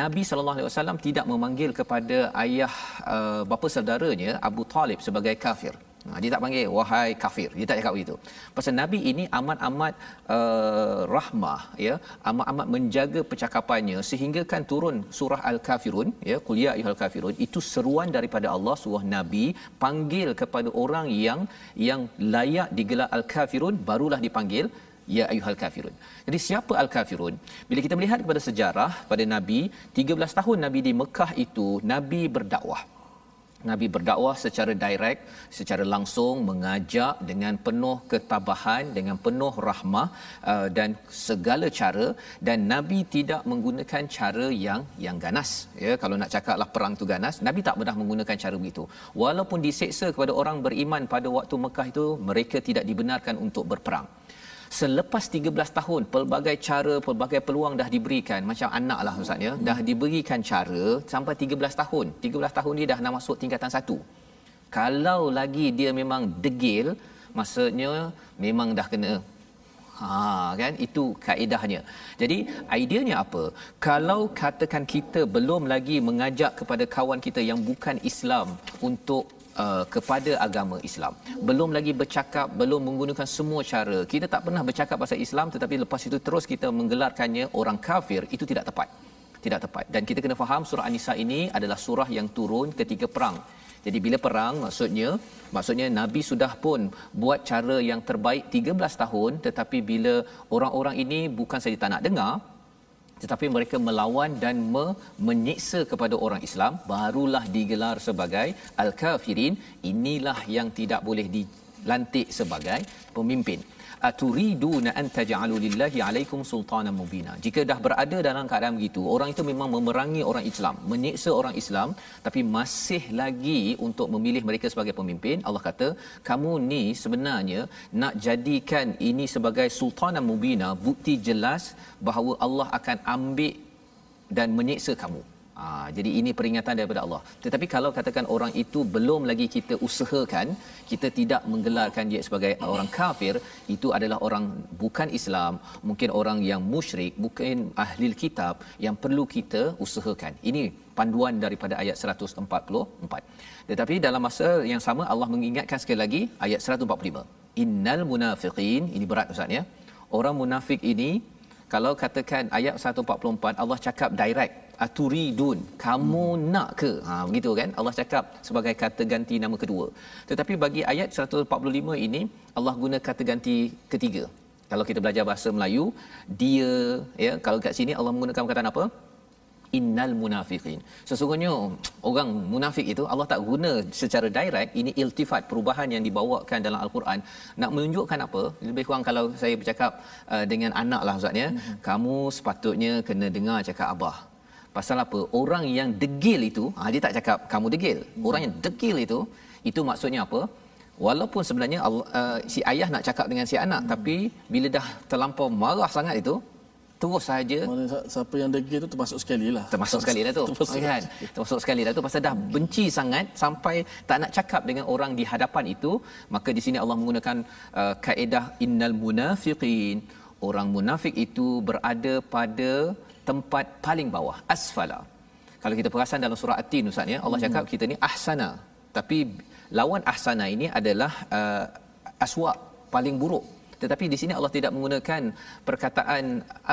Nabi sallallahu alaihi wasallam tidak memanggil kepada ayah uh, bapa saudaranya Abu Talib sebagai kafir. Ha, dia tak panggil wahai kafir. Dia tak cakap begitu. Pasal Nabi ini amat-amat uh, rahmah ya, amat-amat menjaga percakapannya sehingga kan turun surah Al-Kafirun ya, qul ya ayyuhal kafirun itu seruan daripada Allah surah Nabi panggil kepada orang yang yang layak digelar Al-Kafirun barulah dipanggil ya ayyuhal kafirun. Jadi siapa al-kafirun? Bila kita melihat kepada sejarah pada Nabi, 13 tahun Nabi di Mekah itu Nabi berdakwah Nabi berdakwah secara direct, secara langsung mengajak dengan penuh ketabahan, dengan penuh rahmah uh, dan segala cara dan Nabi tidak menggunakan cara yang yang ganas. Ya, kalau nak cakaplah perang tu ganas, Nabi tak pernah menggunakan cara begitu. Walaupun diseksa kepada orang beriman pada waktu Mekah itu, mereka tidak dibenarkan untuk berperang. Selepas 13 tahun pelbagai cara pelbagai peluang dah diberikan. Macam anak lah ustaz ya. Dah diberikan cara sampai 13 tahun. 13 tahun ni dah nak masuk tingkatan satu. Kalau lagi dia memang degil maksudnya memang dah kena. Ha kan? Itu kaedahnya. Jadi ideanya apa? Kalau katakan kita belum lagi mengajak kepada kawan kita yang bukan Islam untuk uh, kepada agama Islam. Belum lagi bercakap, belum menggunakan semua cara. Kita tak pernah bercakap pasal Islam tetapi lepas itu terus kita menggelarkannya orang kafir, itu tidak tepat. Tidak tepat. Dan kita kena faham surah An-Nisa ini adalah surah yang turun ketika perang. Jadi bila perang maksudnya maksudnya Nabi sudah pun buat cara yang terbaik 13 tahun tetapi bila orang-orang ini bukan saja tak nak dengar tetapi mereka melawan dan me- menyiksa kepada orang Islam barulah digelar sebagai al-kafirin. Inilah yang tidak boleh dilantik sebagai pemimpin aturiduna an taj'alu lillahi alaikum sultanan mubina. Jika dah berada dalam keadaan begitu orang itu memang memerangi orang Islam menyiksa orang Islam tapi masih lagi untuk memilih mereka sebagai pemimpin Allah kata kamu ni sebenarnya nak jadikan ini sebagai sultanan mubina bukti jelas bahawa Allah akan ambil dan menyiksa kamu Ha, jadi ini peringatan daripada Allah. Tetapi kalau katakan orang itu belum lagi kita usahakan, kita tidak menggelarkan dia sebagai orang kafir, itu adalah orang bukan Islam, mungkin orang yang musyrik, bukan ahli kitab yang perlu kita usahakan. Ini panduan daripada ayat 144. Tetapi dalam masa yang sama Allah mengingatkan sekali lagi ayat 145. Innal munafiqin, ini berat Ustaz ya. Orang munafik ini kalau katakan ayat 144 Allah cakap direct aturidun. Kamu hmm. nak ke? Ha begitu kan? Allah cakap sebagai kata ganti nama kedua. Tetapi bagi ayat 145 ini Allah guna kata ganti ketiga. Kalau kita belajar bahasa Melayu dia ya kalau kat sini Allah menggunakan perkataan apa? Innal munafiqin. Sesungguhnya orang munafik itu Allah tak guna secara direct ini iltifat perubahan yang dibawakan dalam al-Quran. Nak menunjukkan apa? Lebih kurang kalau saya bercakap uh, dengan anak lah ustaz ya. Mm-hmm. kamu sepatutnya kena dengar cakap abah pasal apa? Orang yang degil itu ha, dia tak cakap kamu degil. Orang yang degil itu itu maksudnya apa? Walaupun sebenarnya uh, si ayah nak cakap dengan si anak mm-hmm. tapi bila dah terlampau marah sangat itu terus saja siapa yang degil tu termasuk sekali lah. Termasuk sekali lah tu. Termasuk, kan? termasuk sekali lah tu. Pasal dah benci sangat sampai tak nak cakap dengan orang di hadapan itu maka di sini Allah menggunakan uh, kaedah innal munafiqin. Orang munafik itu berada pada tempat paling bawah asfala. Kalau kita perasan dalam surah at-tin ustaz ya Allah hmm. cakap kita ni ahsana. Tapi lawan ahsana ini adalah uh, aswa paling buruk. Tetapi di sini Allah tidak menggunakan perkataan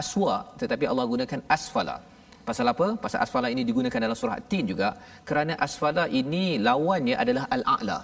aswa tetapi Allah gunakan asfala. Pasal apa? Pasal asfala ini digunakan dalam surah tin juga kerana asfala ini lawannya adalah al-a'la.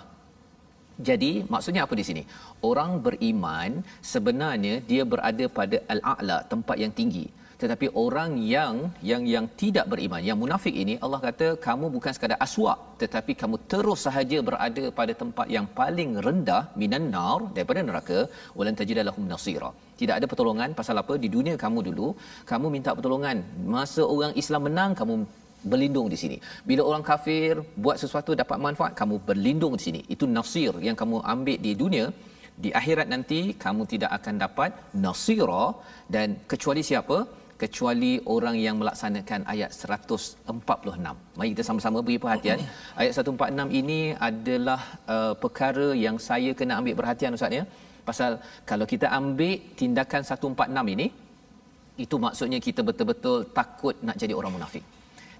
Jadi maksudnya apa di sini? Orang beriman sebenarnya dia berada pada al-a'la tempat yang tinggi tetapi orang yang yang yang tidak beriman yang munafik ini Allah kata kamu bukan sekadar aswak tetapi kamu terus sahaja berada pada tempat yang paling rendah minan nar daripada neraka walan tajidalahum nasira tidak ada pertolongan pasal apa di dunia kamu dulu kamu minta pertolongan masa orang Islam menang kamu berlindung di sini. Bila orang kafir buat sesuatu dapat manfaat, kamu berlindung di sini. Itu nasir yang kamu ambil di dunia. Di akhirat nanti, kamu tidak akan dapat nasira dan kecuali siapa? Kecuali orang yang melaksanakan ayat 146. Mari kita sama-sama beri perhatian. Ayat 146 ini adalah uh, perkara yang saya kena ambil perhatian Ustaz ya. Pasal kalau kita ambil tindakan 146 ini itu maksudnya kita betul-betul takut nak jadi orang munafik.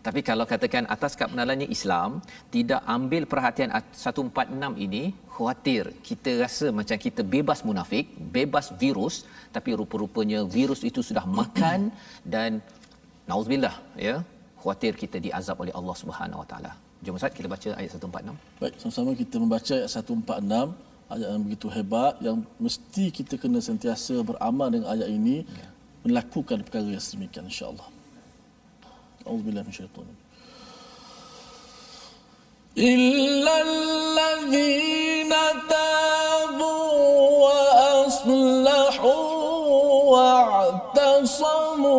Tapi kalau katakan atas kad penalannya Islam tidak ambil perhatian 146 ini, khawatir kita rasa macam kita bebas munafik, bebas virus, tapi rupa-rupanya virus itu sudah makan dan nauzubillah ya, khawatir kita diazab oleh Allah Subhanahu Wa Taala. Jom Ustaz kita baca ayat 146. Baik, sama-sama kita membaca ayat 146 ayat yang begitu hebat yang mesti kita kena sentiasa beramal dengan ayat ini ya. melakukan perkara yang sedemikian insya-Allah. أعوذ بالله من الشيطان إلا الذين تابوا وأصلحوا واعتصموا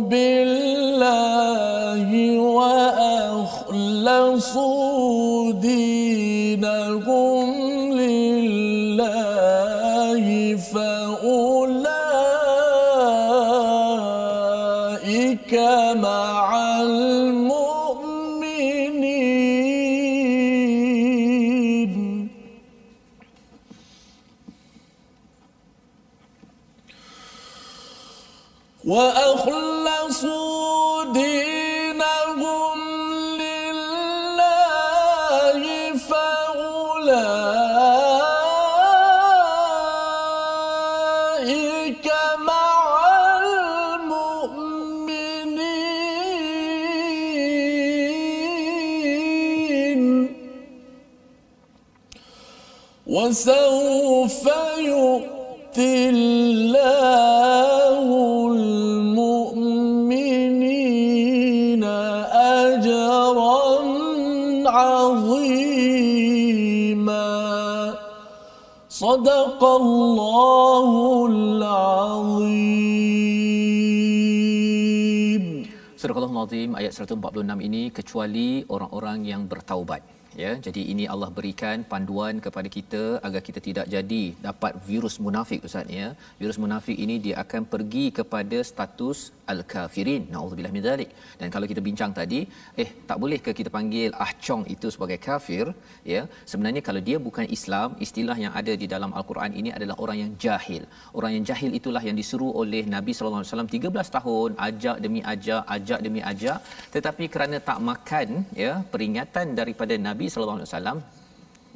بالله وأخلصوا دينهم وأخلصوا دينهم لله فأولئك مع المؤمنين. وسوف صدق الله العظيم Surah Al-Azim ayat 146 ini kecuali orang-orang yang bertaubat ya jadi ini Allah berikan panduan kepada kita agar kita tidak jadi dapat virus munafik ustaz ya. Virus munafik ini dia akan pergi kepada status al-kafirin. Naudzubillah min zalik. Dan kalau kita bincang tadi eh tak boleh ke kita panggil ahcong itu sebagai kafir ya? Sebenarnya kalau dia bukan Islam istilah yang ada di dalam al-Quran ini adalah orang yang jahil. Orang yang jahil itulah yang disuruh oleh Nabi sallallahu alaihi wasallam 13 tahun ajak demi ajak ajak demi ajak. Tetapi kerana tak makan ya peringatan daripada Nabi sallallahu alaihi wasallam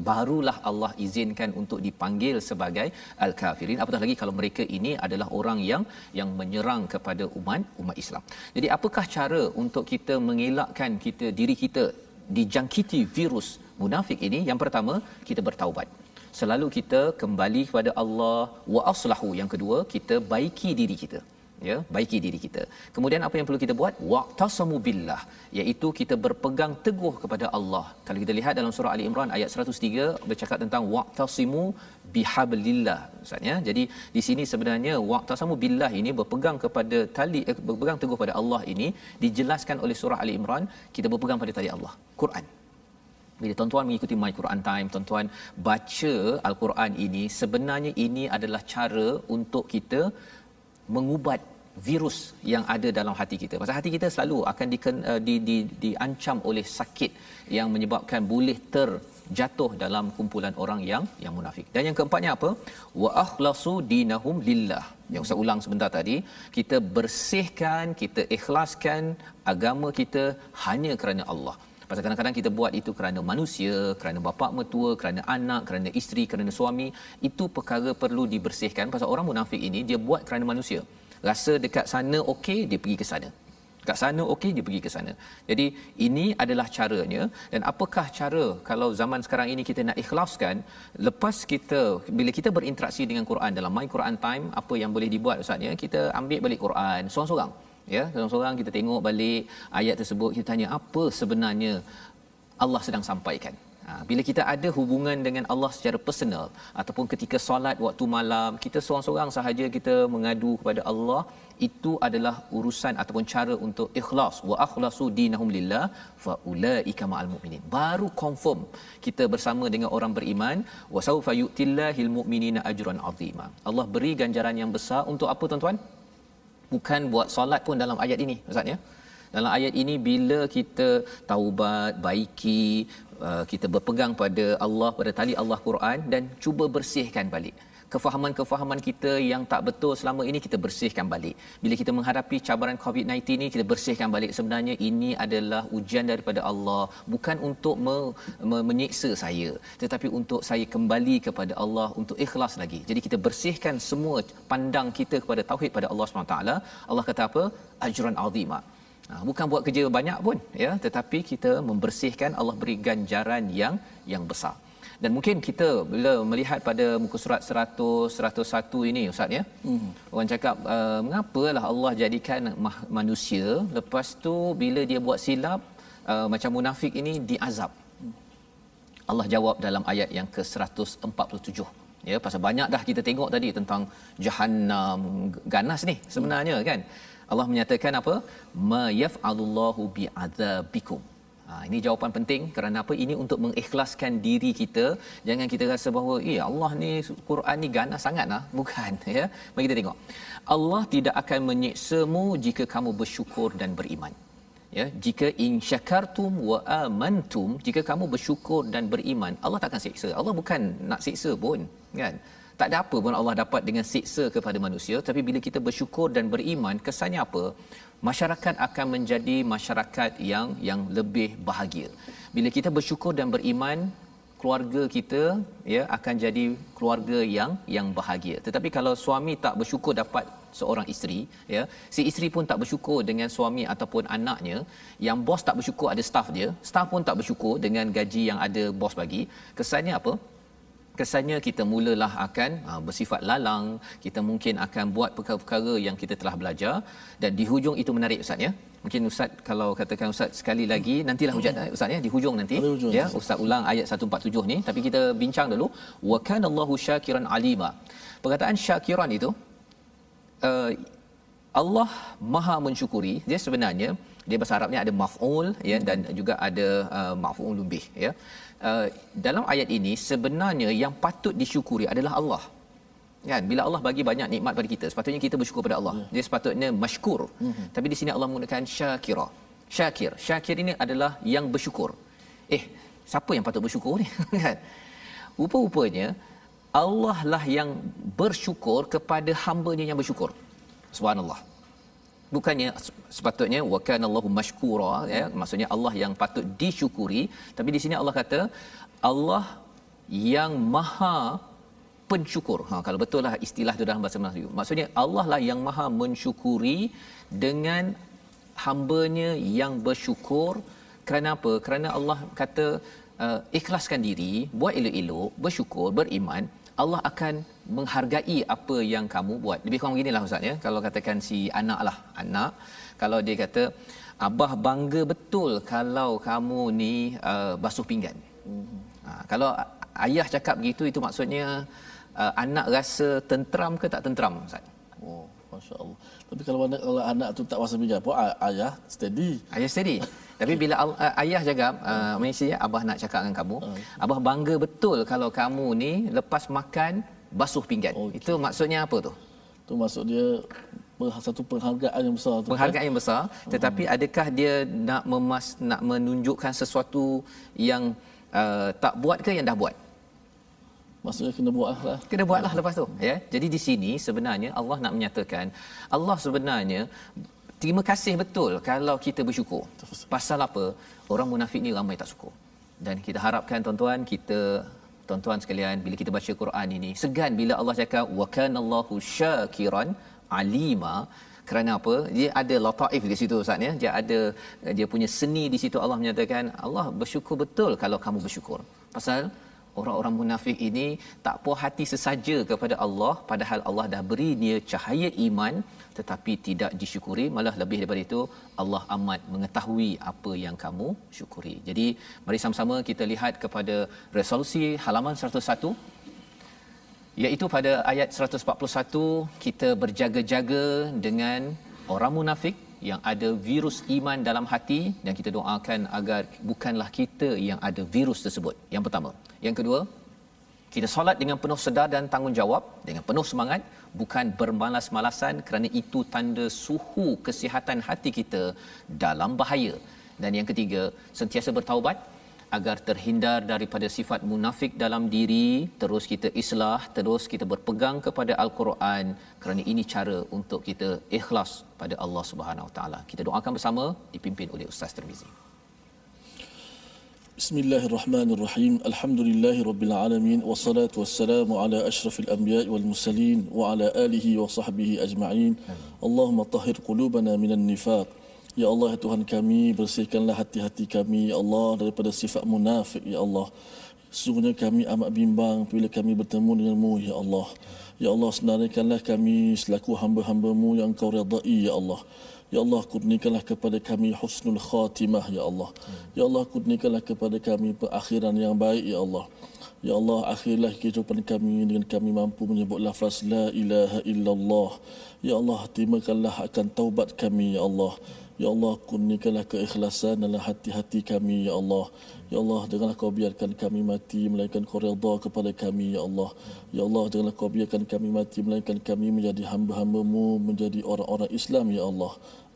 barulah Allah izinkan untuk dipanggil sebagai al-kafirin apatah lagi kalau mereka ini adalah orang yang yang menyerang kepada umat umat Islam. Jadi apakah cara untuk kita mengelakkan kita diri kita dijangkiti virus munafik ini? Yang pertama, kita bertaubat. Selalu kita kembali kepada Allah wa aslahu. Yang kedua, kita baiki diri kita ya baiki diri kita. Kemudian apa yang perlu kita buat? Waqtasamu billah iaitu kita berpegang teguh kepada Allah. Kalau kita lihat dalam surah ali imran ayat 103 bercakap tentang waqtasimu bihablillah ustaz ya. Jadi di sini sebenarnya waqtasamu billah ini berpegang kepada tali eh, berpegang teguh pada Allah ini dijelaskan oleh surah ali imran kita berpegang pada tali Allah Quran. Bila tuan-tuan mengikuti My Quran Time, tuan-tuan baca Al-Quran ini, sebenarnya ini adalah cara untuk kita mengubat virus yang ada dalam hati kita. Pasal hati kita selalu akan di, uh, di, di, diancam oleh sakit yang menyebabkan boleh terjatuh dalam kumpulan orang yang yang munafik. Dan yang keempatnya apa? Wa akhlasu dinahum lillah. Yang Ustaz ulang sebentar tadi, kita bersihkan, kita ikhlaskan agama kita hanya kerana Allah. Pasal kadang-kadang kita buat itu kerana manusia, kerana bapa mertua, kerana anak, kerana isteri, kerana suami, itu perkara perlu dibersihkan. Pasal orang munafik ini dia buat kerana manusia. Rasa dekat sana okey, dia pergi ke sana. Dekat sana okey, dia pergi ke sana. Jadi ini adalah caranya dan apakah cara kalau zaman sekarang ini kita nak ikhlaskan lepas kita bila kita berinteraksi dengan Quran dalam My Quran Time, apa yang boleh dibuat ustaz ya, kita ambil balik Quran seorang-seorang ya seorang-seorang kita tengok balik ayat tersebut kita tanya apa sebenarnya Allah sedang sampaikan? Ha, bila kita ada hubungan dengan Allah secara personal ataupun ketika solat waktu malam kita seorang-seorang sahaja kita mengadu kepada Allah itu adalah urusan ataupun cara untuk ikhlas. Wa akhlasu dinahum lillah fa ulaika ma'al mu'minin. Baru confirm kita bersama dengan orang beriman wa saufa yu'tillahil mu'minina ajran azima. Allah beri ganjaran yang besar untuk apa tuan-tuan bukan buat solat pun dalam ayat ini ustaz ya. Dalam ayat ini bila kita taubat baiki uh, kita berpegang pada Allah pada tali Allah Quran dan cuba bersihkan balik kefahaman-kefahaman kita yang tak betul selama ini kita bersihkan balik. Bila kita menghadapi cabaran COVID-19 ini kita bersihkan balik. Sebenarnya ini adalah ujian daripada Allah bukan untuk me- me- menyiksa saya tetapi untuk saya kembali kepada Allah untuk ikhlas lagi. Jadi kita bersihkan semua pandang kita kepada tauhid pada Allah SWT. Allah kata apa? Ajran azimah. Ha, bukan buat kerja banyak pun ya tetapi kita membersihkan Allah beri ganjaran yang yang besar dan mungkin kita bila melihat pada muka surat 100 101 ini ustaz ya? Hmm. orang cakap uh, mengapalah Allah jadikan manusia? Lepas tu bila dia buat silap uh, macam munafik ini diazab. Allah jawab dalam ayat yang ke-147 ya pasal banyak dah kita tengok tadi tentang jahannam ganas ni sebenarnya kan? Allah menyatakan apa? Ma yaf'alullahu bi'adzabikum Ha, ini jawapan penting kerana apa? Ini untuk mengikhlaskan diri kita. Jangan kita rasa bahawa, eh Allah ni Quran ni ganas sangat lah. Bukan. [LAUGHS] Ya? Mari kita tengok. Allah tidak akan menyiksamu jika kamu bersyukur dan beriman. Ya, jika in syakartum wa amantum, jika kamu bersyukur dan beriman, Allah tak akan siksa. Allah bukan nak siksa pun, kan? Tak ada apa pun Allah dapat dengan siksa kepada manusia, tapi bila kita bersyukur dan beriman, kesannya apa? masyarakat akan menjadi masyarakat yang yang lebih bahagia. Bila kita bersyukur dan beriman, keluarga kita ya akan jadi keluarga yang yang bahagia. Tetapi kalau suami tak bersyukur dapat seorang isteri, ya, si isteri pun tak bersyukur dengan suami ataupun anaknya, yang bos tak bersyukur ada staff dia, staff pun tak bersyukur dengan gaji yang ada bos bagi, kesannya apa? Kesannya kita mulalah akan uh, bersifat lalang. Kita mungkin akan buat perkara-perkara yang kita telah belajar. Dan di hujung itu menarik ustaz ya. Mungkin ustaz kalau katakan ustaz sekali lagi nantilah hujat eh, ustaz ya di hujung nanti hujung, ya. Ustaz. Ulang ayat 147 ni. Tapi kita bincang dulu. Wa kana Allahu syakiran alima. Perkataan syakiran itu uh, Allah Maha mensyukuri. Dia sebenarnya dia bahasa Arabnya ada maf'ul ya dan juga ada uh, maf'ul lebih ya uh, dalam ayat ini sebenarnya yang patut disyukuri adalah Allah. Kan? Bila Allah bagi banyak nikmat pada kita sepatutnya kita bersyukur pada Allah. Yeah. dia sepatutnya masykur. Mm-hmm. tapi di sini Allah menggunakan syakira. Syakir. Syakir ini adalah yang bersyukur. Eh siapa yang patut bersyukur ni? [LAUGHS] Kan? Rupa-rupanya Allah lah yang bersyukur kepada hamba-Nya yang bersyukur. Subhanallah bukannya sepatutnya wa kana Allahu mashkura ya maksudnya Allah yang patut disyukuri tapi di sini Allah kata Allah yang maha pensyukur. Ha kalau betul lah istilah itu dalam bahasa Melayu. Maksudnya Allah lah yang maha mensyukuri dengan hamba-Nya yang bersyukur. Kerana apa? Kerana Allah kata uh, ikhlaskan diri buat elok-elok bersyukur beriman Allah akan menghargai apa yang kamu buat. Lebih kurang beginilah ustaz ya. Kalau katakan si anak lah, anak kalau dia kata abah bangga betul kalau kamu ni uh, basuh pinggan. Hmm. Ha, kalau ayah cakap begitu itu maksudnya uh, anak rasa tenteram ke tak tenteram ustaz? Oh, masya-Allah. Tapi kalau anak kalau anak tu tak basuh pinggan, pun ayah steady. Ayah steady. [LAUGHS] Tapi bila uh, ayah jaga uh, Malaysia abah nak cakap dengan kamu, uh. abah bangga betul kalau kamu ni lepas makan basuh pinggan. Okay. Itu maksudnya apa tu? Tu maksud dia satu penghargaan yang besar tu. Penghargaan kan? yang besar, tetapi hmm. adakah dia nak memas nak menunjukkan sesuatu yang uh, tak buat ke yang dah buat? Maksudnya kena buatlah. Lah. Kena buatlah lepas tu, ya. Jadi di sini sebenarnya Allah nak menyatakan Allah sebenarnya terima kasih betul kalau kita bersyukur. Pasal apa? Orang munafik ni ramai tak syukur. Dan kita harapkan tuan-tuan kita tuan-tuan sekalian bila kita baca Quran ini segan bila Allah cakap wa kanallahu syakiran alima. Kerana apa? Dia ada lataif di situ ustaz ya. Dia ada dia punya seni di situ. Allah menyatakan Allah bersyukur betul kalau kamu bersyukur. Pasal orang-orang munafik ini tak puas hati sesaja kepada Allah padahal Allah dah beri dia cahaya iman tetapi tidak disyukuri malah lebih daripada itu Allah amat mengetahui apa yang kamu syukuri. Jadi mari sama-sama kita lihat kepada resolusi halaman 101 iaitu pada ayat 141 kita berjaga-jaga dengan orang munafik yang ada virus iman dalam hati dan kita doakan agar bukanlah kita yang ada virus tersebut. Yang pertama. Yang kedua, kita solat dengan penuh sedar dan tanggungjawab dengan penuh semangat bukan bermalas-malasan kerana itu tanda suhu kesihatan hati kita dalam bahaya. Dan yang ketiga, sentiasa bertaubat agar terhindar daripada sifat munafik dalam diri. Terus kita islah terus kita berpegang kepada al-Quran kerana ini cara untuk kita ikhlas pada Allah Subhanahu Wa Taala. Kita doakan bersama dipimpin oleh Ustaz Termizi Bismillahirrahmanirrahim Alhamdulillahi Rabbil Alamin Wassalatu wassalamu ala ashrafil anbiya wal musalin Wa ala alihi wa sahbihi ajma'in Allahumma tahir qulubana minan nifaq Ya Allah ya Tuhan kami bersihkanlah hati-hati kami ya Allah daripada sifat munafik ya Allah. Sesungguhnya kami amat bimbang bila kami bertemu denganmu ya Allah. Ya Allah senaraikanlah kami selaku hamba-hambamu yang kau redai ya Allah. Ya Allah kurniakanlah kepada kami husnul khatimah ya Allah. Ya Allah kurniakanlah kepada kami perakhiran yang baik ya Allah. Ya Allah akhirlah kehidupan kami dengan kami mampu menyebut lafaz la ilaha illallah. Ya Allah terimakanlah akan taubat kami ya Allah. Ya Allah kurniakanlah keikhlasan dalam hati-hati kami ya Allah. Ya Allah janganlah kau biarkan kami mati melainkan kau redha kepada kami ya Allah. Ya Allah janganlah kau biarkan kami mati melainkan kami menjadi hamba-hambamu menjadi orang-orang Islam ya Allah.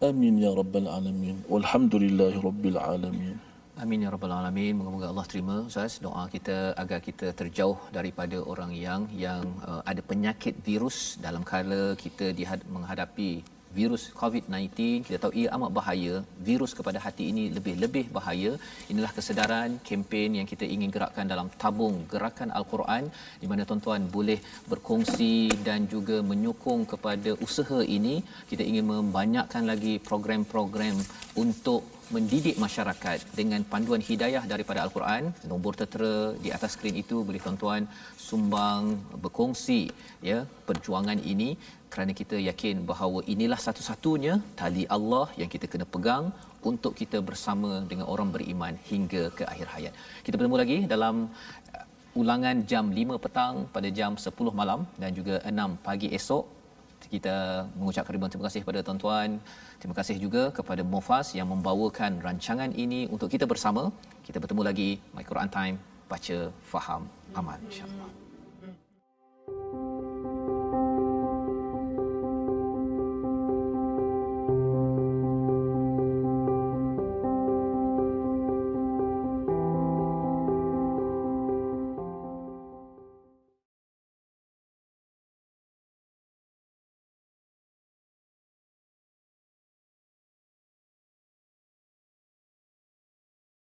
Amin ya rabbal alamin. Walhamdulillahi rabbil alamin. Amin ya rabbal alamin. Moga-moga Allah terima Ustaz doa kita agar kita terjauh daripada orang yang yang uh, ada penyakit virus dalam kala kita dihad- menghadapi virus COVID-19 kita tahu ia amat bahaya. Virus kepada hati ini lebih-lebih bahaya. Inilah kesedaran kempen yang kita ingin gerakkan dalam tabung gerakan al-Quran di mana tuan-tuan boleh berkongsi dan juga menyokong kepada usaha ini. Kita ingin membanyakkan lagi program-program untuk mendidik masyarakat dengan panduan hidayah daripada al-Quran. Nombor tertera di atas skrin itu boleh tuan-tuan sumbang berkongsi ya perjuangan ini kerana kita yakin bahawa inilah satu-satunya tali Allah yang kita kena pegang untuk kita bersama dengan orang beriman hingga ke akhir hayat. Kita bertemu lagi dalam uh, ulangan jam 5 petang pada jam 10 malam dan juga 6 pagi esok kita mengucapkan ribuan terima kasih kepada tuan-tuan. Terima kasih juga kepada Mofas yang membawakan rancangan ini untuk kita bersama. Kita bertemu lagi My Quran Time baca faham aman insyaallah.